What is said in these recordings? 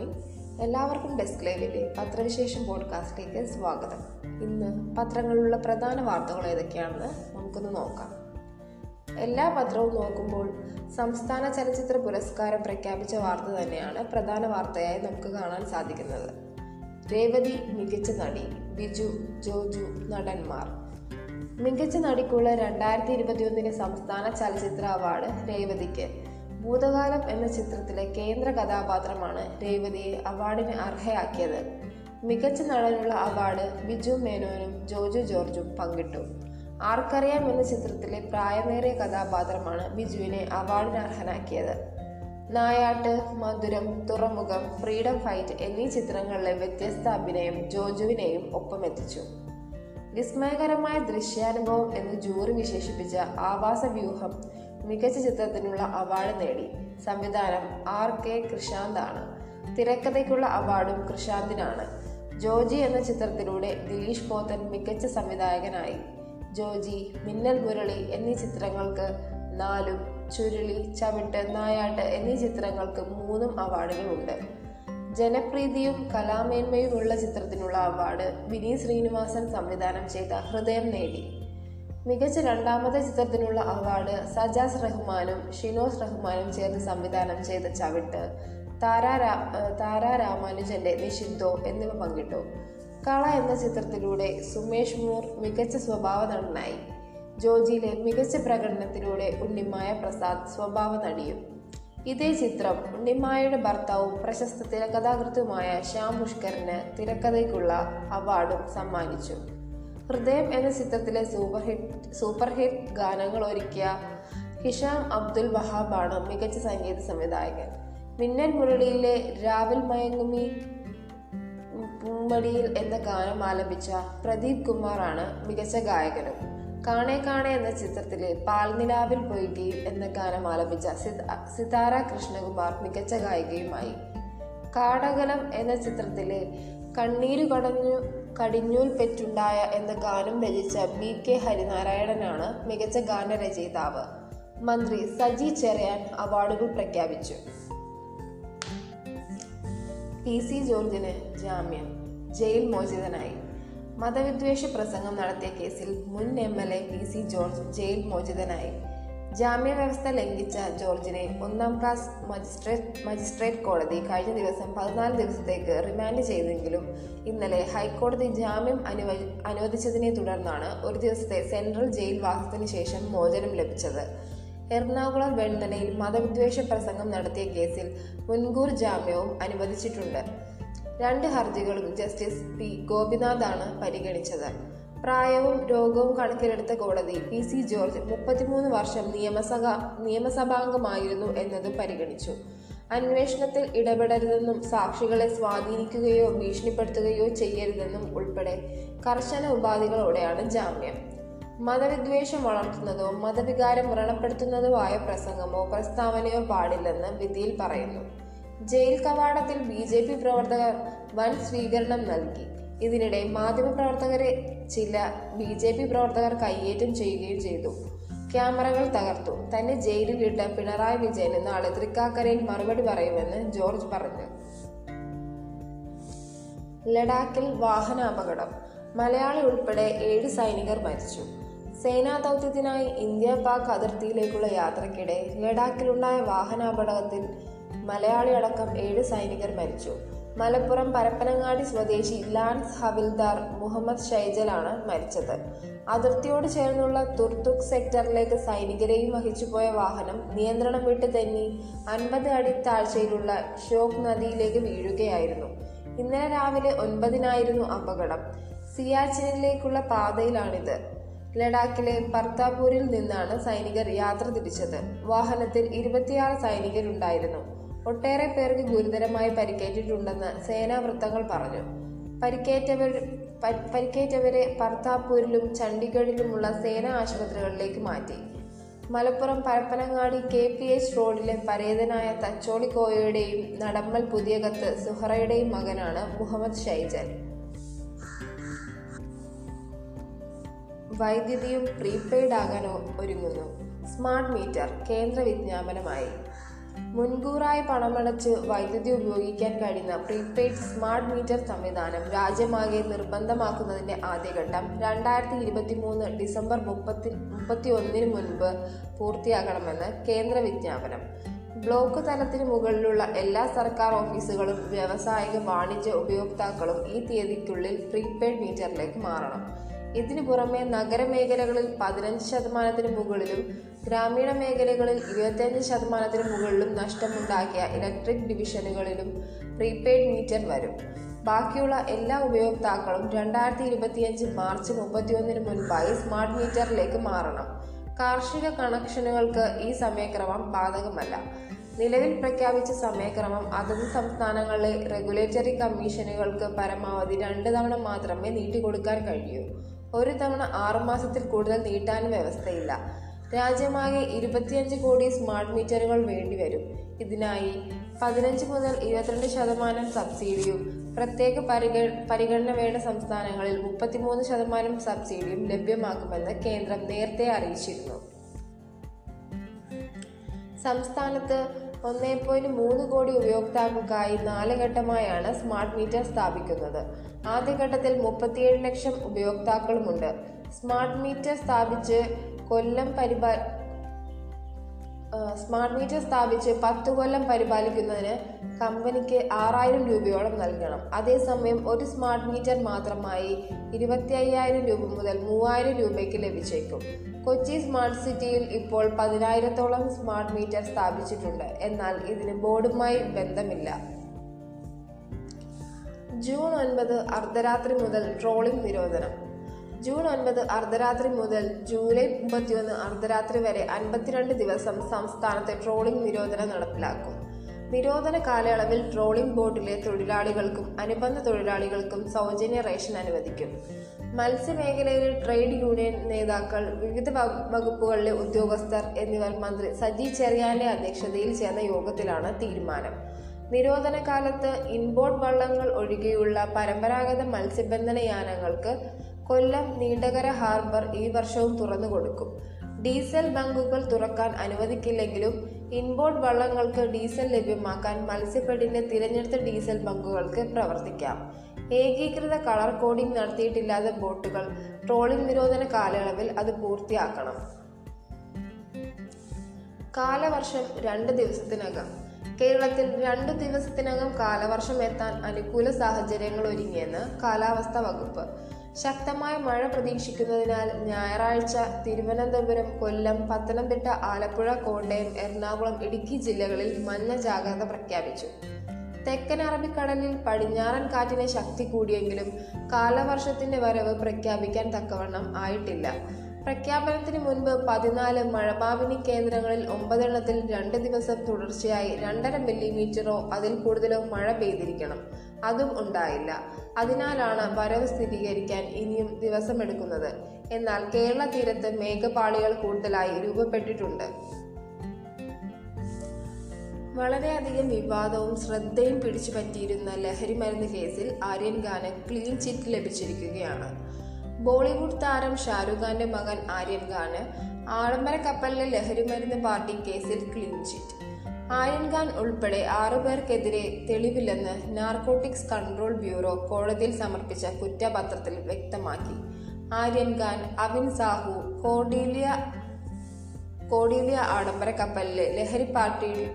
Morning എല്ലാവർക്കും desk ലൈവിന്റെ പത്രവിശേഷം പോഡ്കാസ്റ്റിലേക്ക് സ്വാഗതം. ഇന്ന് പത്രങ്ങളിലുള്ള പ്രധാന വാർത്തകൾ ഏതൊക്കെയാണെന്ന് നമുക്കൊന്ന് നോക്കാം. എല്ലാ പത്രവും നോക്കുമ്പോൾ സംസ്ഥാന ചലച്ചിത്ര പുരസ്കാരം പ്രഖ്യാപിച്ച വാർത്ത തന്നെയാണ് പ്രധാന വാർത്തയായി നമുക്ക് കാണാൻ സാധിക്കുന്നത്. രേവതി മികച്ച നടി ബിജു ജോജു നടന്മാർ. മികച്ച നടിക്കുള്ള രണ്ടായിരത്തി ഇരുപത്തിയൊന്നിലെ സംസ്ഥാന ചലച്ചിത്ര അവാർഡ് രേവതിക്ക്. ഭൂതകാലം എന്ന ചിത്രത്തിലെ കേന്ദ്ര കഥാപാത്രമാണ് രേവതിയെ അവാർഡിന് അർഹയാക്കിയത്. മികച്ച നടനുള്ള അവാർഡ് ബിജു മേനോനും ജോജു ജോർജും പങ്കിട്ടു. ആർക്കറിയാം എന്ന ചിത്രത്തിലെ പ്രായമേറിയ കഥാപാത്രമാണ് ബിജുവിനെ അവാർഡിന് അർഹനാക്കിയത്. നായാട്ട് മധുരം തുറമുഖം ഫ്രീഡം ഫൈറ്റ് എന്നീ ചിത്രങ്ങളിലെ വ്യത്യസ്ത അഭിനയം ജോജുവിനെയും ഒപ്പമെത്തിച്ചു. വിസ്മയകരമായ ദൃശ്യാനുഭവം എന്ന് ജൂറി വിശേഷിപ്പിച്ച ആവാസ വ്യൂഹം മികച്ച ചിത്രത്തിനുള്ള അവാർഡ് നേടി. സംവിധാനം ആർ കെ കൃഷാന്താണ് തിരക്കഥയ്ക്കുള്ള അവാർഡും കൃഷാന്തിനാണ് ജോജി എന്ന ചിത്രത്തിലൂടെ ദിലീഷ് പോത്തൻ മികച്ച സംവിധായകനായി. ജോജി മിന്നൽ മുരളി എന്നീ ചിത്രങ്ങൾക്ക് നാലും ചുരുളി ചവിട്ട് നായാട്ട് എന്നീ ചിത്രങ്ങൾക്ക് മൂന്നും അവാർഡുകളുണ്ട്. ജനപ്രീതിയും കലാമേന്മയുമുള്ള ചിത്രത്തിനുള്ള അവാർഡ് വിനീത് ശ്രീനിവാസൻ സംവിധാനം ചെയ്ത ഹൃദയം നേടി. മികച്ച രണ്ടാമത്തെ ചിത്രത്തിനുള്ള അവാർഡ് സജാസ് റഹ്മാനും ഷിനോസ് റഹ്മാനും ചേർന്ന് സംവിധാനം ചെയ്ത ചവിട്ട് താരാ താരാ രാമാനുജന്റെ നിഷിദ്ധോ എന്നിവ പങ്കിട്ടു. കള എന്ന ചിത്രത്തിലൂടെ സുമേഷ് മൂർ മികച്ച സ്വഭാവ നടനായി. ജോജിയിലെ മികച്ച പ്രകടനത്തിലൂടെ ഉണ്ണിമായ പ്രസാദ് സ്വഭാവ നടിയും. ഇതേ ചിത്രം ഉണ്ണിമായയുടെ ഭർത്താവും പ്രശസ്ത തിരക്കഥാകൃത്തുമായ ശ്യാം പുഷ്കറിന് തിരക്കഥയ്ക്കുള്ള അവാർഡും സമ്മാനിച്ചു. ഹൃദയം എന്ന ചിത്രത്തിലെ സൂപ്പർ ഹിറ്റ് സൂപ്പർ ഹിറ്റ് ഗാനങ്ങൾ ഒരുക്കിയ ഹിഷാം അബ്ദുൽ വഹാബാണ് മികച്ച സംഗീത സംവിധായകൻ. മിന്നൻ മുരളിയിലെ രാവിൽ മയങ്ങുമി പൂമ്പടിയിൽ എന്ന ഗാനം ആലപിച്ച പ്രദീപ് കുമാറാണ് മികച്ച ഗായകനും. കാണേ കാണേ എന്ന ചിത്രത്തിലെ പാൽനിലാവിൽ പൊയ്കയിൽ എന്ന ഗാനം ആലപിച്ച സിതാര കൃഷ്ണകുമാർ മികച്ച ഗായികയുമായി. കാടകലം എന്ന ചിത്രത്തിലെ കണ്ണീരു കടഞ്ഞു കടിഞ്ഞൂൽ പെറ്റുണ്ടായ എന്ന ഗാനം രചിച്ച ബി കെ ഹരിനാരായണനാണ് മികച്ച ഗാനരചയിതാവ്. മന്ത്രി സജി ചെറിയാൻ അവാർഡുകൾ പ്രഖ്യാപിച്ചു. പി സി ജോർജിന് ജാമ്യം ജയിൽ മോചിതനായി. മതവിദ്വേഷ പ്രസംഗം നടത്തിയ കേസിൽ മുൻ M L A P C George jail മോചിതനായി. ജാമ്യവ്യവസ്ഥ ലംഘിച്ച ജോർജിനെ ഒന്നാം ക്ലാസ് മജിസ്ട്രേറ്റ് മജിസ്ട്രേറ്റ് കോടതി കഴിഞ്ഞ ദിവസം പതിനാല് ദിവസത്തേക്ക് റിമാൻഡ് ചെയ്തെങ്കിലും ഇന്നലെ ഹൈക്കോടതി ജാമ്യം അനുവ അനുവദിച്ചതിനെ തുടർന്നാണ് ഒരു ദിവസത്തെ സെൻട്രൽ ജയിൽ വാസത്തിന് ശേഷം മോചനം ലഭിച്ചത്. എറണാകുളം വെണ്ണനയിൽ മതവിദ്വേഷ പ്രസംഗം നടത്തിയ കേസിൽ മുൻകൂർ ജാമ്യവും അനുവദിച്ചിട്ടുണ്ട്. രണ്ട് ഹർജികളും ജസ്റ്റിസ് പി ഗോപിനാഥാണ് പരിഗണിച്ചത്. പ്രായവും രോഗവും കണക്കിലെടുത്ത കോടതി പി സി ജോർജ് മുപ്പത്തിമൂന്ന് വർഷം നിയമസഭ നിയമസഭാംഗമായിരുന്നു എന്നതും പരിഗണിച്ചു. അന്വേഷണത്തിൽ ഇടപെടരുതെന്നും സാക്ഷികളെ സ്വാധീനിക്കുകയോ ഭീഷണിപ്പെടുത്തുകയോ ചെയ്യരുതെന്നും ഉൾപ്പെടെ കർശന ഉപാധികളോടെയാണ് ജാമ്യം. മതവിദ്വേഷം വളർത്തുന്നതോ മതവികാരം വ്രണപ്പെടുത്തുന്നതോ ആയ പ്രസംഗമോ പ്രസ്താവനയോ പാടില്ലെന്ന് വിധിയിൽ പറയുന്നു. ജയിൽ കവാടത്തിൽ ബി ജെ പി പ്രവർത്തകർ വൻ സ്വീകരണം നൽകി. ഇതിനിടെ മാധ്യമപ്രവർത്തകരെ ചില ബി ജെ പി പ്രവർത്തകർ കയ്യേറ്റം ചെയ്യുകയും ചെയ്തു. ക്യാമറകൾ തകർത്തു. തന്നെ ജയിലിലിട്ട പിണറായി വിജയന് നാളെ തൃക്കാക്കരയിൽ മറുപടി പറയുമെന്ന് ജോർജ് പറഞ്ഞു. ലഡാക്കിൽ വാഹനാപകടം. മലയാളി ഉൾപ്പെടെ ഏഴ് സൈനികർ മരിച്ചു. സേനാ ദൗത്യത്തിനായി ഇന്ത്യ പാക് അതിർത്തിയിലേക്കുള്ള യാത്രക്കിടെ ലഡാക്കിലുണ്ടായ വാഹനാപകടത്തിൽ മലയാളി അടക്കം ഏഴ് സൈനികർ മരിച്ചു. മലപ്പുറം പരപ്പനങ്ങാടി സ്വദേശി ലാൻസ് ഹവിൽദാർ മുഹമ്മദ് ഷൈജലാണ് മരിച്ചത്. അതിർത്തിയോട് ചേർന്നുള്ള തുർത്തുക് സെക്ടറിലേക്ക് സൈനികരെയും വഹിച്ചുപോയ വാഹനം നിയന്ത്രണം വിട്ട് തെന്നി അൻപത് അടി താഴ്ചയിലുള്ള ഷോക് നദിയിലേക്ക് വീഴുകയായിരുന്നു. ഇന്നലെ രാവിലെ ഒൻപതിനായിരുന്നു അപകടം. സിയാച്ചിനിലേക്കുള്ള പാതയിലാണിത്. ലഡാക്കിലെ പർത്താപൂരിൽ നിന്നാണ് സൈനികർ യാത്ര തിരിച്ചത്. വാഹനത്തിൽ ഇരുപത്തിയാറ് സൈനികരുണ്ടായിരുന്നു. ഒട്ടേറെ പേർക്ക് ഗുരുതരമായി പരിക്കേറ്റിട്ടുണ്ടെന്ന് സേനാ വൃത്തങ്ങൾ പറഞ്ഞു. പരിക്കേറ്റവർ പരിക്കേറ്റവരെ പർത്താപൂരിലും ചണ്ഡീഗഡിലുമുള്ള സേനാ ആശുപത്രികളിലേക്ക് മാറ്റി. Malappuram Parappanangadi K P H റോഡിലെ പരേതനായ തച്ചോളി കോയയുടെയും നടമ്മൽ പുതിയകത്ത് സുഹറയുടെയും മകനാണ് മുഹമ്മദ് ഷൈജൽ വൈദ്യുതിയും പ്രീപെയ്ഡ് ആകാൻ ഒരുങ്ങുന്നു. സ്മാർട്ട് മീറ്റർ കേന്ദ്ര വിജ്ഞാപനമായി മുൻകൂറായി പണമടച്ച് വൈദ്യുതി ഉപയോഗിക്കാൻ കഴിയുന്ന പ്രീപെയ്ഡ് സ്മാർട്ട് മീറ്റർ സംവിധാനം രാജ്യമാകെ നിർബന്ധമാക്കുന്നതിന്റെ ആദ്യഘട്ടം രണ്ടായിരത്തി ഇരുപത്തി മൂന്ന് ഡിസംബർ മുപ്പത്തി മുപ്പത്തി ഒന്നിന് മുൻപ് പൂർത്തിയാകണമെന്ന് കേന്ദ്ര വിജ്ഞാപനം. ബ്ലോക്ക് തലത്തിന് മുകളിലുള്ള എല്ലാ സർക്കാർ ഓഫീസുകളും വ്യാവസായിക വാണിജ്യ ഉപയോക്താക്കളും ഈ തീയതിക്കുള്ളിൽ പ്രീപെയ്ഡ് മീറ്ററിലേക്ക് മാറണം. ഇതിനു പുറമെ നഗരമേഖലകളിൽ പതിനഞ്ച് ശതമാനത്തിന് മുകളിലും ഗ്രാമീണ മേഖലകളിൽ ഇരുപത്തിയഞ്ച് ശതമാനത്തിന് മുകളിലും നഷ്ടമുണ്ടാക്കിയ ഇലക്ട്രിക് ഡിവിഷനുകളിലും പ്രീപെയ്ഡ് മീറ്റർ വരും. ബാക്കിയുള്ള എല്ലാ ഉപയോക്താക്കളും രണ്ടായിരത്തി ഇരുപത്തിയഞ്ച് മാർച്ച് മുപ്പത്തിയൊന്നിന് മുൻപായി സ്മാർട്ട് മീറ്ററിലേക്ക് മാറണം. കാർഷിക കണക്ഷനുകൾക്ക് ഈ സമയക്രമം ബാധകമല്ല. നിലവിൽ പ്രഖ്യാപിച്ച സമയക്രമം അതത് സംസ്ഥാനങ്ങളിലെ റെഗുലേറ്ററി കമ്മീഷനുകൾക്ക് പരമാവധി രണ്ട് തവണ മാത്രമേ നീട്ടിക്കൊടുക്കാൻ കഴിയൂ. ഒരു തവണ ആറുമാസത്തിൽ കൂടുതൽ നീട്ടാനും വ്യവസ്ഥയില്ല. രാജ്യമാകെ ഇരുപത്തിയഞ്ച് കോടി സ്മാർട്ട് മീറ്ററുകൾ വേണ്ടിവരും ഇതിനായി പതിനഞ്ച് മുതൽ ഇരുപത്തിരണ്ട് ശതമാനം സബ്സിഡിയും പ്രത്യേക പരിഗ പരിഗണന വേണ്ട സംസ്ഥാനങ്ങളിൽ മുപ്പത്തിമൂന്ന് ശതമാനം സബ്സിഡിയും ലഭ്യമാക്കുമെന്ന് കേന്ദ്രം നേരത്തെ അറിയിച്ചിരുന്നു. സംസ്ഥാനത്ത് ഒന്നേ പോയിന്റ് മൂന്ന് കോടി ഉപയോക്താക്കൾക്കായി നാല് ഘട്ടമായാണ് സ്മാർട്ട് മീറ്റർ സ്ഥാപിക്കുന്നത്. ആദ്യഘട്ടത്തിൽ മുപ്പത്തിയേഴ് ലക്ഷം ഉപയോക്താക്കളുമുണ്ട്. സ്മാർട്ട് മീറ്റർ സ്ഥാപിച്ച് കൊല്ലം പരിപാ സ്മാർട്ട് മീറ്റർ സ്ഥാപിച്ച് പത്ത് കൊല്ലം പരിപാലിക്കുന്നതിന് കമ്പനിക്ക് ആറായിരം രൂപയോളം നൽകണം. അതേസമയം ഒരു സ്മാർട്ട് മീറ്റർ മാത്രമായി ഇരുപത്തി അയ്യായിരം രൂപ മുതൽ മൂവായിരം രൂപയ്ക്ക് ലഭിച്ചേക്കും. കൊച്ചി സ്മാർട്ട് സിറ്റിയിൽ ഇപ്പോൾ പതിനായിരത്തോളം സ്മാർട്ട് മീറ്റർ സ്ഥാപിച്ചിട്ടുണ്ട്. എന്നാൽ ഇതിന് ബോർഡുമായി ബന്ധമില്ല. ജൂൺ ഒൻപത് അർദ്ധരാത്രി മുതൽ ട്രോളിംഗ് നിരോധനം. ജൂൺ ഒൻപത് അർദ്ധരാത്രി മുതൽ ജൂലൈ മുപ്പത്തിയൊന്ന് അർദ്ധരാത്രി വരെ അൻപത്തിരണ്ട് ദിവസം സംസ്ഥാനത്തെ ട്രോളിംഗ് നിരോധനം നടപ്പിലാക്കും. നിരോധന കാലയളവിൽ ട്രോളിംഗ് ബോട്ടിലെ തൊഴിലാളികൾക്കും അനുബന്ധ തൊഴിലാളികൾക്കും സൗജന്യ റേഷൻ അനുവദിക്കും. മത്സ്യമേഖലയിലെ ട്രേഡ് യൂണിയൻ നേതാക്കൾ വിവിധ വകുപ്പുകളിലെ ഉദ്യോഗസ്ഥർ എന്നിവർ മന്ത്രി സജി ചെറിയാന്റെ അധ്യക്ഷതയിൽ ചേർന്ന യോഗത്തിലാണ് തീരുമാനം. നിരോധന കാലത്ത് ഇൻബോർഡ് വള്ളങ്ങൾ ഒഴികെയുള്ള പരമ്പരാഗത മത്സ്യബന്ധന യാനങ്ങൾക്ക് കൊല്ലം നീണ്ടകര ഹാർബർ ഈ വർഷവും തുറന്നു കൊടുക്കും. ഡീസൽ ബങ്കുകൾ തുറക്കാൻ അനുവദിക്കില്ലെങ്കിലും ഇൻബോർഡ് വള്ളങ്ങൾക്ക് ഡീസൽ ലഭ്യമാക്കാൻ മത്സ്യഫെഡിന്റെ തിരഞ്ഞെടുത്ത ഡീസൽ ബങ്കുകൾക്ക് പ്രവർത്തിക്കാം. ഏകീകൃത കളർ കോഡിംഗ് നടത്തിയിട്ടില്ലാത്ത ബോട്ടുകൾ ട്രോളിംഗ് നിരോധന കാലയളവിൽ അത് പൂർത്തിയാക്കണം. കാലവർഷം രണ്ട് ദിവസത്തിനകം. കേരളത്തിൽ രണ്ടു ദിവസത്തിനകം കാലവർഷം എത്താൻ അനുകൂല സാഹചര്യങ്ങൾ ഒരുങ്ങിയെന്ന് കാലാവസ്ഥാ വകുപ്പ്. ശക്തമായ മഴ പ്രതീക്ഷിക്കുന്നതിനാൽ ഞായറാഴ്ച തിരുവനന്തപുരം കൊല്ലം പത്തനംതിട്ട ആലപ്പുഴ കോട്ടയം എറണാകുളം ഇടുക്കി ജില്ലകളിൽ മഞ്ഞ ജാഗ്രത പ്രഖ്യാപിച്ചു. തെക്കൻ അറബിക്കടലിൽ പടിഞ്ഞാറൻ കാറ്റിന് ശക്തി കൂടിയെങ്കിലും കാലവർഷത്തിന്റെ വരവ് പ്രഖ്യാപിക്കാൻ തക്കവണ്ണം ആയിട്ടില്ല. പ്രഖ്യാപനത്തിന് മുൻപ് പതിനാല് മഴപാവിനി കേന്ദ്രങ്ങളിൽ ഒമ്പതെണ്ണത്തിൽ രണ്ട് ദിവസം തുടർച്ചയായി രണ്ടര മില്ലിമീറ്ററോ അതിൽ കൂടുതലോ മഴ പെയ്തിരിക്കണം. അതും ഉണ്ടായില്ല. അതിനാലാണ് വരവ് സ്ഥിരീകരിക്കാൻ ഇനിയും ദിവസമെടുക്കുന്നത്. എന്നാൽ കേരള തീരത്ത് മേഘപാളികൾ കൂടുതലായി രൂപപ്പെട്ടിട്ടുണ്ട്. വളരെയധികം വിവാദവും ശ്രദ്ധയും പിടിച്ചു പറ്റിയിരുന്ന ലഹരി മരുന്ന് കേസിൽ ആര്യൻ ഖാന് ക്ലീൻ ചിറ്റ് ലഭിച്ചിരിക്കുകയാണ്. ബോളിവുഡ് താരം ഷാരൂഖ് ഖാന്റെ മകൻ ആര്യൻ ഖാന് ആഡംബര കപ്പലിലെ ലഹരി മരുന്ന് പാർട്ടി കേസിൽ ക്ലീൻ ചിറ്റ് ആര്യൻ ഖാൻ ഉൾപ്പെടെ ആറുപേർക്കെതിരെ തെളിവില്ലെന്ന് നാർക്കോട്ടിക്സ് കൺട്രോൾ ബ്യൂറോ കോടതിയിൽ സമർപ്പിച്ച കുറ്റപത്രത്തിൽ വ്യക്തമാക്കി. ആര്യൻ ഖാൻ അവിൻ സാഹു കോഡീലിയ കോഡീലിയ ആഡംബര കപ്പലിലെ ലഹരി പാർട്ടിയിൽ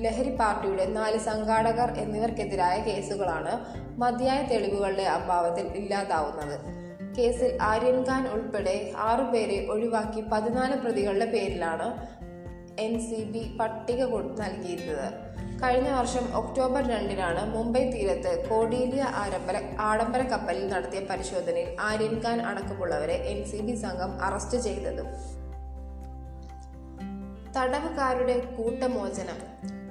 ലഹരി പാർട്ടിയുടെ നാല് സംഘാടകർ എന്നിവർക്കെതിരായ കേസുകളാണ് മതിയായ തെളിവുകളുടെ അഭാവത്തിൽ ഇല്ലാതാവുന്നത്. കേസിൽ ആര്യൻ ഖാൻ ഉൾപ്പെടെ ആറുപേരെ ഒഴിവാക്കി പതിനാല് പ്രതികളുടെ പേരിലാണ് എൻ സി ബി പട്ടിക നൽകിയിരുന്നത്. കഴിഞ്ഞ വർഷം ഒക്ടോബർ രണ്ടിനാണ് മുംബൈ തീരത്ത് കോഡീലിയ ആരംഭര ആഡംബര കപ്പലിൽ നടത്തിയ പരിശോധനയിൽ ആര്യൻ ഖാൻ അടക്കമുള്ളവരെ എൻ സി ബി സംഘം അറസ്റ്റ് ചെയ്തതും. തടവുകാരുടെ കൂട്ടമോചനം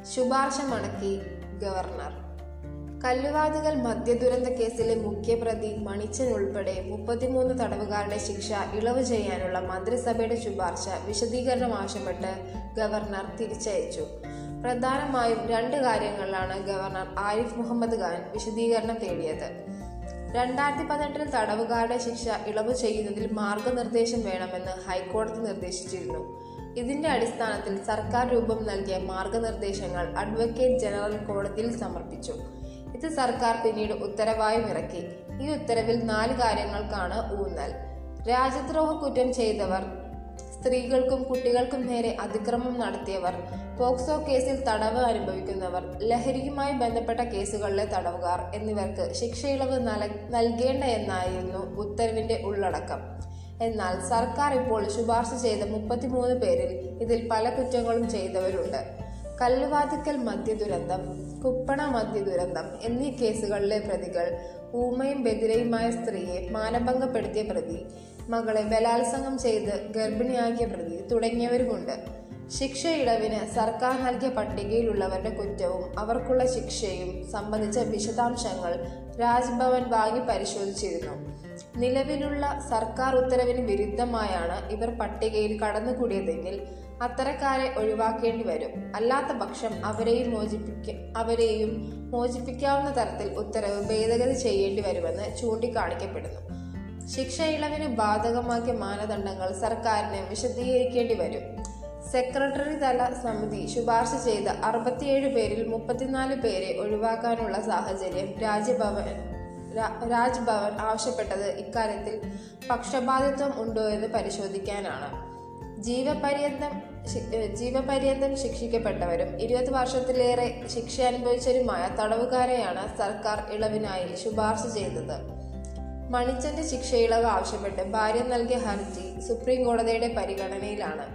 ശുപാർശ മണക്കി ഗവർണർ. കല്ലുവാതുകൽ മദ്യദുരന്ത കേസിലെ മുഖ്യപ്രതി മണിച്ചൻ ഉൾപ്പെടെ മുപ്പത്തിമൂന്ന് തടവുകാരുടെ ശിക്ഷ ഇളവ് ചെയ്യാനുള്ള മന്ത്രിസഭയുടെ ശുപാർശ വിശദീകരണം ആവശ്യപ്പെട്ട് ഗവർണർ തിരിച്ചയച്ചു. പ്രധാനമായും രണ്ട് കാര്യങ്ങളിലാണ് ഗവർണർ ആരിഫ് മുഹമ്മദ് ഖാൻ വിശദീകരണം തേടിയത്. രണ്ടായിരത്തി പതിനെട്ടിൽ തടവുകാരുടെ ശിക്ഷ ഇളവ് ചെയ്യുന്നതിൽ മാർഗനിർദ്ദേശം വേണമെന്ന് ഹൈക്കോടതി നിർദ്ദേശിച്ചിരുന്നു. ഇതിന്റെ അടിസ്ഥാനത്തിൽ സർക്കാർ രൂപം നൽകിയ മാർഗനിർദ്ദേശങ്ങൾ അഡ്വക്കേറ്റ് ജനറൽ കോടതിയിൽ സമർപ്പിച്ചു. ഇത് സർക്കാർ പിന്നീട് ഉത്തരവായും ഇറക്കി. ഈ ഉത്തരവിൽ നാല് കാര്യങ്ങൾക്കാണ് ഊന്നൽ. രാജ്യദ്രോഹ കുറ്റം ചെയ്തവർ സ്ത്രീകൾക്കും കുട്ടികൾക്കും നേരെ അതിക്രമം നടത്തിയവർ പോക്സോ കേസിൽ തടവ് അനുഭവിക്കുന്നവർ ലഹരിയുമായി ബന്ധപ്പെട്ട കേസുകളിലെ തടവുകാർ എന്നിവർക്ക് ശിക്ഷയിളവ് നല- നൽകേണ്ട എന്നായിരുന്നു ഉത്തരവിന്റെ ഉള്ളടക്കം. എന്നാൽ സർക്കാർ ഇപ്പോൾ ശുപാർശ ചെയ്ത മുപ്പത്തിമൂന്ന് പേരിൽ ഇതിൽ പല കുറ്റങ്ങളും ചെയ്തവരുണ്ട്. കല്ലുവാതിക്കൽ മദ്യദുരന്തം കുപ്പണ മദ്യദുരന്തം എന്നീ കേസുകളിലെ പ്രതികൾ ഊമയും ബദിരയുമായ സ്ത്രീയെ മാനഭംഗപ്പെടുത്തിയ പ്രതി മകളെ ബലാത്സംഗം ചെയ്ത് ഗർഭിണിയാക്കിയ പ്രതി തുടങ്ങിയവരുമുണ്ട്. ശിക്ഷ സർക്കാർ നൽകിയ പട്ടികയിലുള്ളവരുടെ കുറ്റവും അവർക്കുള്ള ശിക്ഷയും സംബന്ധിച്ച വിശദാംശങ്ങൾ രാജ്ഭവൻ വാങ്ങി പരിശോധിച്ചിരുന്നു. നിലവിലുള്ള സർക്കാർ ഉത്തരവിന് വിരുദ്ധമായാണ് ഇവർ പട്ടികയിൽ കടന്നുകൂടിയതെങ്കിൽ അത്തരക്കാരെ ഒഴിവാക്കേണ്ടി വരും. അല്ലാത്ത പക്ഷം അവരെയും മോചിപ്പിക്ക അവരെയും മോചിപ്പിക്കാവുന്ന തരത്തിൽ ഉത്തരവ് ഭേദഗതി ചെയ്യേണ്ടി വരുമെന്ന് ചൂണ്ടിക്കാണിക്കപ്പെടുന്നു. ശിക്ഷ ഇളവിന് ബാധകമാക്കിയ മാനദണ്ഡങ്ങൾ സർക്കാരിന് വിശദീകരിക്കേണ്ടി വരും. സെക്രട്ടറി തല സമിതി ശുപാർശ ചെയ്ത അറുപത്തിയേഴ് പേരിൽ മുപ്പത്തിനാല് പേരെ ഒഴിവാക്കാനുള്ള സാഹചര്യം രാജ്ഭവൻ രാജ്ഭവൻ ആവശ്യപ്പെട്ടത് ഇക്കാര്യത്തിൽ പക്ഷപാതിത്വം ഉണ്ടോ എന്ന് പരിശോധിക്കാനാണ്. ജീവപര്യന്തം ജീവപര്യന്തം ശിക്ഷിക്കപ്പെട്ടവരും ഇരുപത് വർഷത്തിലേറെ ശിക്ഷ അനുഭവിച്ചവരുമായ തടവുകാരെയാണ് സർക്കാർ ഇളവിനായി ശുപാർശ ചെയ്തത്. മണിച്ചന്റെ ശിക്ഷ ഇളവ് ആവശ്യപ്പെട്ട് ഭാര്യ നൽകിയ ഹർജി സുപ്രീം കോടതിയുടെ പരിഗണനയിലാണ്.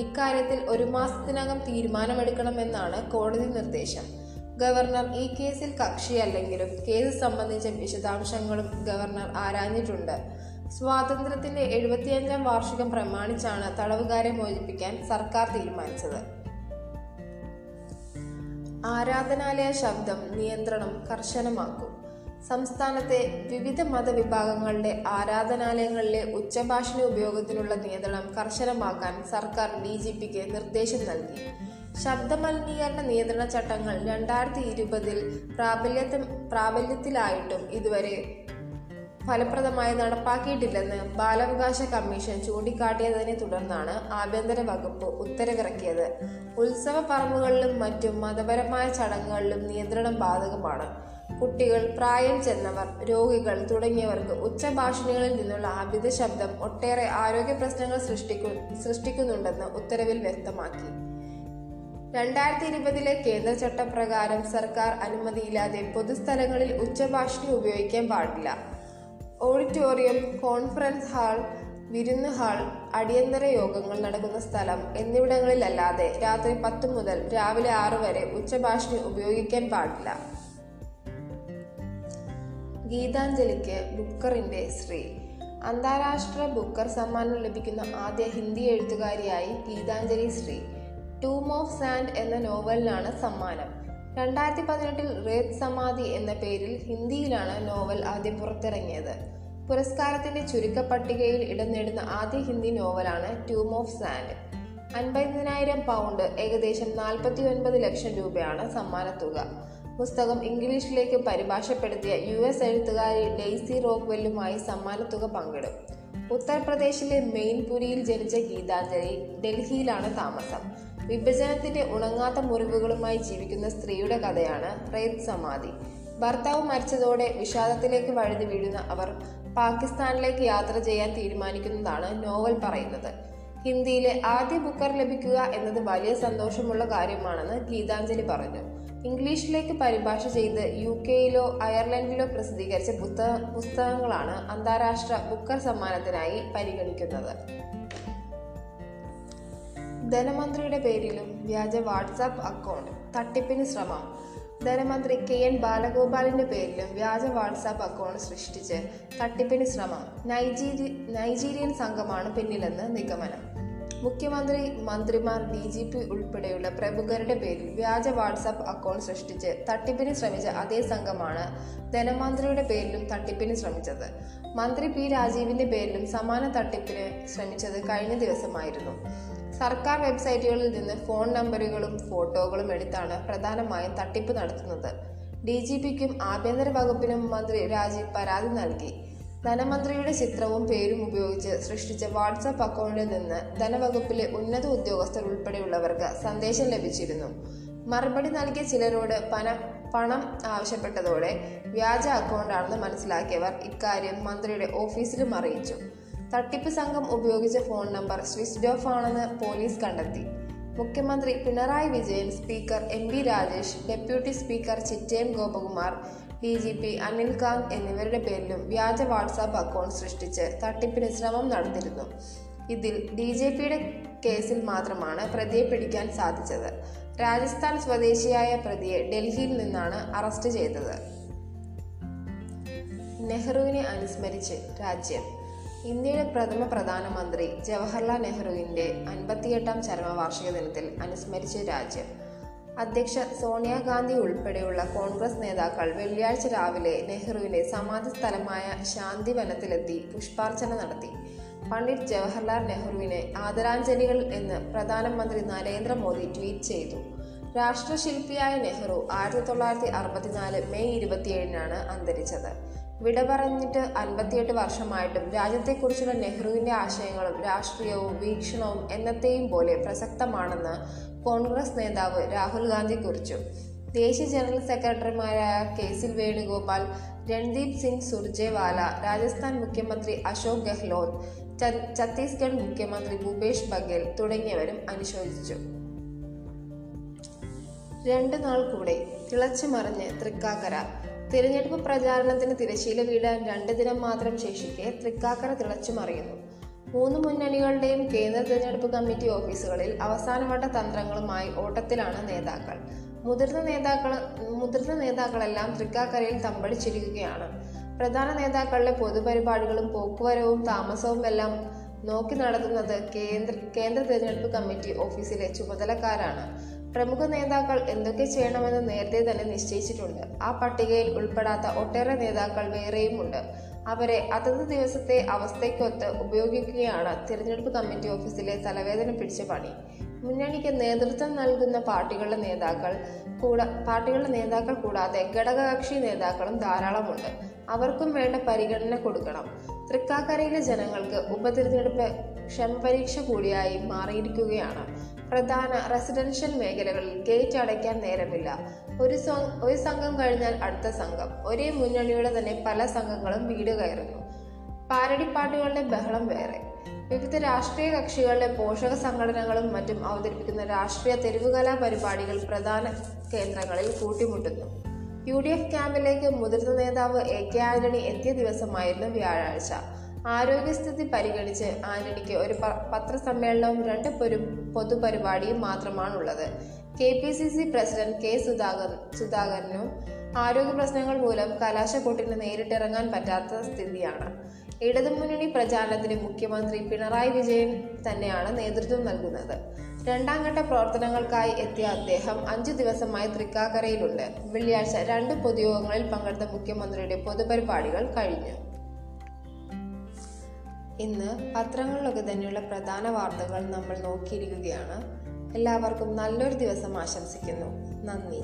ഇക്കാര്യത്തിൽ ഒരു മാസത്തിനകം തീരുമാനമെടുക്കണമെന്നാണ് കോടതി നിർദ്ദേശം. ഗവർണർ ഈ കേസിൽ കക്ഷിയല്ലെങ്കിലും കേസ് സംബന്ധിച്ച വിശദാംശങ്ങളും ഗവർണർ ആരാഞ്ഞിട്ടുണ്ട്. സ്വാതന്ത്ര്യത്തിന്റെ എഴുപത്തിയഞ്ചാം വാർഷികം പ്രമാണിച്ചാണ് തടവുകാരെ മോചിപ്പിക്കാൻ സർക്കാർ തീരുമാനിച്ചത്. ആരാധനാലയ ശബ്ദം നിയന്ത്രണം കർശനമാക്കും. സംസ്ഥാനത്തെ വിവിധ മതവിഭാഗങ്ങളുടെ ആരാധനാലയങ്ങളിലെ ഉച്ചഭാഷണ ഉപയോഗത്തിനുള്ള നിയന്ത്രണം കർശനമാക്കാൻ സർക്കാർ ഡി ജി പിക്ക് നിർദ്ദേശം നൽകി. ശബ്ദമലിനീകരണ നിയന്ത്രണ ചട്ടങ്ങൾ രണ്ടായിരത്തി ഇരുപതിൽ പ്രാബല്യത്തിൽ പ്രാബല്യത്തിലായിട്ടും ഇതുവരെ ഫലപ്രദമായി നടപ്പാക്കിയിട്ടില്ലെന്ന് ബാലാവകാശ കമ്മീഷൻ ചൂണ്ടിക്കാട്ടിയതിനെ തുടർന്നാണ് ആഭ്യന്തര വകുപ്പ് ഉത്തരവിറക്കിയത്. ഉത്സവ പറമ്പുകളിലും മറ്റും മതപരമായ ചടങ്ങുകളിലും നിയന്ത്രണം ബാധകമാണ്. കുട്ടികൾ പ്രായം ചെന്നവർ രോഗികൾ തുടങ്ങിയവർക്ക് ഉച്ചഭാഷണികളിൽ നിന്നുള്ള അമിത ശബ്ദം ഒട്ടേറെ ആരോഗ്യ പ്രശ്നങ്ങൾ സൃഷ്ടിക്കു സൃഷ്ടിക്കുന്നുണ്ടെന്ന് ഉത്തരവിൽ വ്യക്തമാക്കി. രണ്ടായിരത്തി ഇരുപതിലെ കേന്ദ്ര ചട്ടപ്രകാരം സർക്കാർ അനുമതിയില്ലാതെ പൊതുസ്ഥലങ്ങളിൽ ഉച്ചഭാഷണി ഉപയോഗിക്കാൻ പാടില്ല. ഓഡിറ്റോറിയം കോൺഫറൻസ് ഹാൾ വിരുന്ന് ഹാൾ അടിയന്തര യോഗങ്ങൾ നടക്കുന്ന സ്ഥലം എന്നിവിടങ്ങളിലല്ലാതെ രാത്രി പത്ത് മുതൽ രാവിലെ ആറ് വരെ ഉച്ചഭാഷണി ഉപയോഗിക്കാൻ പാടില്ല. ഗീതാഞ്ജലിക്ക് ബുക്കറിന്റെ ശ്രീ അന്താരാഷ്ട്ര ബുക്കർ സമ്മാനം ലഭിക്കുന്ന ആദ്യ Hindi എഴുത്തുകാരിയായി Geetanjali Shree Tomb of Sand എന്ന നോവലിനാണ് സമ്മാനം. രണ്ടായിരത്തി പതിനെട്ടിൽ റേത് സമാധി എന്ന പേരിൽ ഹിന്ദിയിലാണ് നോവൽ ആദ്യം പുറത്തിറങ്ങിയത്. പുരസ്കാരത്തിന്റെ ചുരുക്കപ്പട്ടികയിൽ ഇടം നേടുന്ന ആദ്യ ഹിന്ദി നോവലാണ് ട്യൂം ഓഫ് സാൻഡ് അൻപതിനായിരം പൗണ്ട് ഏകദേശം നാൽപ്പത്തി ഒൻപത് ലക്ഷം രൂപയാണ് സമ്മാനത്തുക. പുസ്തകം ഇംഗ്ലീഷിലേക്ക് പരിഭാഷപ്പെടുത്തിയ യു എസ് എഴുത്തുകാരി ഡെയ്സി റോക്ക്വെല്ലുമായി സമ്മാനത്തുക പങ്കിടും. ഉത്തർപ്രദേശിലെ മെയിൻപുരിയിൽ ജനിച്ച ഗീതാഞ്ജലി ഡൽഹിയിലാണ് താമസം. വിഭജനത്തിന്റെ ഉണങ്ങാത്ത മുറിവുകളുമായി ജീവിക്കുന്ന സ്ത്രീയുടെ കഥയാണ് റേത് സമാധി. ഭർത്താവ് മരിച്ചതോടെ വിഷാദത്തിലേക്ക് വഴുതി വീഴുന്ന അവർ പാകിസ്ഥാനിലേക്ക് യാത്ര ചെയ്യാൻ തീരുമാനിക്കുന്നതാണ് നോവൽ പറയുന്നത്. ഹിന്ദിയിലെ ആദ്യ ബുക്കർ ലഭിക്കുക എന്നത് വലിയ സന്തോഷമുള്ള കാര്യമാണെന്ന് ഗീതാഞ്ജലി പറഞ്ഞു. ഇംഗ്ലീഷിലേക്ക് പരിഭാഷ ചെയ്ത് യു കെയിലോ അയർലൻഡിലോ പ്രസിദ്ധീകരിച്ച പുസ്തക പുസ്തകങ്ങളാണ് അന്താരാഷ്ട്ര ബുക്കർ സമ്മാനത്തിനായി പരിഗണിക്കുന്നത്. ധനമന്ത്രിയുടെ പേരിലും വ്യാജ വാട്സാപ്പ് അക്കൗണ്ട് തട്ടിപ്പിന് ശ്രമം. ധനമന്ത്രി കെ എൻ ബാലഗോപാലിന്റെ പേരിലും വ്യാജ വാട്സാപ്പ് അക്കൗണ്ട് സൃഷ്ടിച്ച് തട്ടിപ്പിന് ശ്രമം. നൈജീരി നൈജീരിയൻ സംഘമാണ് പിന്നിലെന്ന് നിഗമനം. മുഖ്യമന്ത്രി മന്ത്രിമാർ ഡി ജി പി ഉൾപ്പെടെയുള്ള പ്രമുഖരുടെ പേരിൽ വ്യാജ വാട്സാപ്പ് അക്കൗണ്ട് സൃഷ്ടിച്ച് തട്ടിപ്പിന് ശ്രമിച്ച അതേ സംഘമാണ് ധനമന്ത്രിയുടെ പേരിലും തട്ടിപ്പിന് ശ്രമിച്ചത്. മന്ത്രി പി രാജീവിന്റെ പേരിലും സമാന തട്ടിപ്പിന് ശ്രമിച്ചത് കഴിഞ്ഞ ദിവസമായിരുന്നു. സർക്കാർ വെബ്സൈറ്റുകളിൽ നിന്ന് ഫോൺ നമ്പറുകളും ഫോട്ടോകളും എടുത്താണ് പ്രധാനമായും തട്ടിപ്പ് നടത്തുന്നത്. ഡി ജി പിക്കും ആഭ്യന്തര വകുപ്പിനും മന്ത്രി രാജീവ് പരാതി നൽകി. ധനമന്ത്രിയുടെ ചിത്രവും പേരും ഉപയോഗിച്ച് സൃഷ്ടിച്ച വാട്സാപ്പ് അക്കൗണ്ടിൽ നിന്ന് ധനവകുപ്പിലെ ഉന്നത ഉദ്യോഗസ്ഥർ ഉൾപ്പെടെയുള്ളവർക്ക് സന്ദേശം ലഭിച്ചിരുന്നു. മറുപടി നൽകിയ ചിലരോട് പണം പണം ആവശ്യപ്പെട്ടതോടെ വ്യാജ അക്കൗണ്ടാണെന്ന് മനസ്സിലാക്കിയവർ ഇക്കാര്യം മന്ത്രിയുടെ ഓഫീസിലും അറിയിച്ചു. തട്ടിപ്പ് സംഘം ഉപയോഗിച്ച ഫോൺ നമ്പർ സ്വിച്ച്ഡ് ഓഫ് ആണെന്ന് പോലീസ് കണ്ടെത്തി. മുഖ്യമന്ത്രി Pinarayi Vijayan speaker M V Rajesh deputy speaker Chittayam Gopakumar D G P Anil Kant എന്നിവരുടെ പേരിലും വ്യാജ വാട്സാപ്പ് അക്കൗണ്ട് സൃഷ്ടിച്ച് തട്ടിപ്പിന് ശ്രമം നടത്തിയിരുന്നു. ഇതിൽ ഡി ജെ പിയുടെ കേസിൽ മാത്രമാണ് പ്രതിയെ പിടിക്കാൻ സാധിച്ചത്. രാജസ്ഥാൻ സ്വദേശിയായ പ്രതിയെ ഡൽഹിയിൽ നിന്നാണ് അറസ്റ്റ് ചെയ്തത്. നെഹ്റുവിനെ അനുസ്മരിച്ച് രാജ്യം. ഇന്ത്യയുടെ പ്രഥമ പ്രധാനമന്ത്രി ജവഹർലാൽ നെഹ്റുവിന്റെ അൻപത്തിയെട്ടാം ചരമവാർഷിക ദിനത്തിൽ അനുസ്മരിച്ച രാജ്യം. അധ്യക്ഷ സോണിയാഗാന്ധി ഉൾപ്പെടെയുള്ള കോൺഗ്രസ് നേതാക്കൾ വെള്ളിയാഴ്ച രാവിലെ നെഹ്റുവിന്റെ സമാധി സ്ഥലമായ ശാന്തിവനത്തിലെത്തി പുഷ്പാർച്ചന നടത്തി. പണ്ഡിറ്റ് ജവഹർലാൽ നെഹ്റുവിനെ ആദരാഞ്ജലികൾ എന്ന് പ്രധാനമന്ത്രി നരേന്ദ്രമോദി ട്വീറ്റ് ചെയ്തു. രാഷ്ട്രശില്പിയായ നെഹ്റു ആയിരത്തി തൊള്ളായിരത്തി അറുപത്തിനാല് മെയ് ഇരുപത്തിയേഴിനാണ് അന്തരിച്ചത്. വിട പറഞ്ഞിട്ട് അൻപത്തിയെട്ട് വർഷമായിട്ടും രാജ്യത്തെക്കുറിച്ചുള്ള നെഹ്റുവിന്റെ ആശയങ്ങളും രാഷ്ട്രീയവും വീക്ഷണവും എന്നത്തെയും പോലെ പ്രസക്തമാണെന്ന് കോൺഗ്രസ് നേതാവ് രാഹുൽ ഗാന്ധി കുറിച്ചു. ദേശീയ ജനറൽ സെക്രട്ടറിമാരായ കെ സി വേണുഗോപാൽ രൺദീപ് സിംഗ് സുർജേവാല രാജസ്ഥാൻ മുഖ്യമന്ത്രി അശോക് ഗെഹ്ലോട്ട് ഛത്തീസ്ഗഡ് മുഖ്യമന്ത്രി ഭൂപേഷ് ബഗേൽ തുടങ്ങിയവരും അനുശോചിച്ചു. രണ്ടു നാൾ കൂടെ തിളച്ചു മറിഞ്ഞ് തൃക്കാക്കര തിരഞ്ഞെടുപ്പ് പ്രചാരണത്തിന് തിരശീല വീഴാൻ രണ്ട് ദിനം മാത്രം ശേഷിക്കെ തൃക്കാക്കര തിളച്ചു മറിയുന്നു. മൂന്ന് മുന്നണികളുടെയും കേന്ദ്ര തിരഞ്ഞെടുപ്പ് കമ്മിറ്റി ഓഫീസുകളിൽ അവസാനവട്ട തന്ത്രങ്ങളുമായി ഓട്ടത്തിലാണ് നേതാക്കൾ. മുതിർന്ന നേതാക്കൾ മുതിർന്ന നേതാക്കളെല്ലാം തൃക്കാക്കരയിൽ തമ്പടിച്ചിരിക്കുകയാണ്. പ്രധാന നേതാക്കളുടെ പൊതുപരിപാടികളും പോക്കുവരവും താമസവും എല്ലാം നോക്കി നടത്തുന്നത് കേന്ദ്ര കേന്ദ്ര തിരഞ്ഞെടുപ്പ് കമ്മിറ്റി ഓഫീസിലെ ചുമതലക്കാരാണ്. പ്രമുഖ നേതാക്കൾ എന്തൊക്കെ ചെയ്യണമെന്ന് നേരത്തെ തന്നെ നിശ്ചയിച്ചിട്ടുണ്ട്. ആ പട്ടികയിൽ ഉൾപ്പെടാത്ത ഒട്ടേറെ നേതാക്കൾ വേറെയുമുണ്ട്. അവരെ അതത് ദിവസത്തെ അവസ്ഥയ്ക്കൊത്ത് ഉപയോഗിക്കുകയാണ് തിരഞ്ഞെടുപ്പ് കമ്മിറ്റി ഓഫീസിലെ തലവേദന പിടിച്ച പണി. മുന്നണിക്ക് നേതൃത്വം നൽകുന്ന പാർട്ടികളുടെ നേതാക്കൾ കൂടാ പാർട്ടികളുടെ നേതാക്കൾ കൂടാതെ ഘടകകക്ഷി നേതാക്കളും ധാരാളമുണ്ട്. അവർക്കും വേണ്ട പരിഗണന കൊടുക്കണം. തൃക്കാക്കരയിലെ ജനങ്ങൾക്ക് ഉപതിരഞ്ഞെടുപ്പ് ക്ഷമപരീക്ഷ കൂടിയായി മാറിയിരിക്കുകയാണ്. പ്രധാന റെസിഡൻഷ്യൽ മേഖലകളിൽ ഗേറ്റ് അടയ്ക്കാൻ നേരമില്ല. ഒരു ഒരു സംഘം കഴിഞ്ഞാൽ അടുത്ത സംഘം. ഒരേ മുന്നണിയുടെ തന്നെ പല സംഘങ്ങളും വീട് കയറുന്നു. പാരടിപ്പാട്ടുകളുടെ ബഹളം വേറെ. വിവിധ രാഷ്ട്രീയ കക്ഷികളുടെ പോഷക സംഘടനകളും മറ്റും അവതരിപ്പിക്കുന്ന രാഷ്ട്രീയ തെരുവുകലാ പരിപാടികൾ പ്രധാന കേന്ദ്രങ്ങളിൽ കൂട്ടിമുട്ടുന്നു. യു ഡി എഫ് ക്യാമ്പിലേക്ക് മുതിർന്ന നേതാവ് എ കെ ആന്റണി എത്തിയ ദിവസമായിരുന്നു വ്യാഴാഴ്ച. ആരോഗ്യസ്ഥിതി പരിഗണിച്ച് ആന്റണിക്ക് ഒരു പത്രസമ്മേളനവും രണ്ട് പൊരു പൊതുപരിപാടിയും മാത്രമാണുള്ളത്. K P C C president K Sudhakar സുധാകരനും ആരോഗ്യ പ്രശ്നങ്ങൾ മൂലം കലാശക്കൂട്ടിന് നേരിട്ടിറങ്ങാൻ പറ്റാത്ത സ്ഥിതിയാണ്. ഇടതുമുന്നണി പ്രചാരണത്തിന് മുഖ്യമന്ത്രി പിണറായി വിജയൻ തന്നെയാണ് നേതൃത്വം നൽകുന്നത്. രണ്ടാം ഘട്ട പ്രവർത്തനങ്ങൾക്കായി എത്തിയ അദ്ദേഹം അഞ്ചു ദിവസമായി തൃക്കാക്കരയിലുണ്ട്. വെള്ളിയാഴ്ച രണ്ട് പൊതുയോഗങ്ങളിൽ പങ്കെടുത്ത മുഖ്യമന്ത്രിയുടെ പൊതുപരിപാടികൾ കഴിഞ്ഞു. ഇന്ന് പത്രങ്ങളിലൊക്കെ തന്നെയുള്ള പ്രധാന വാർത്തകൾ നമ്മൾ നോക്കിയിരിക്കുകയാണ്. എല്ലാവർക്കും നല്ലൊരു ദിവസം ആശംസിക്കുന്നു. നന്ദി.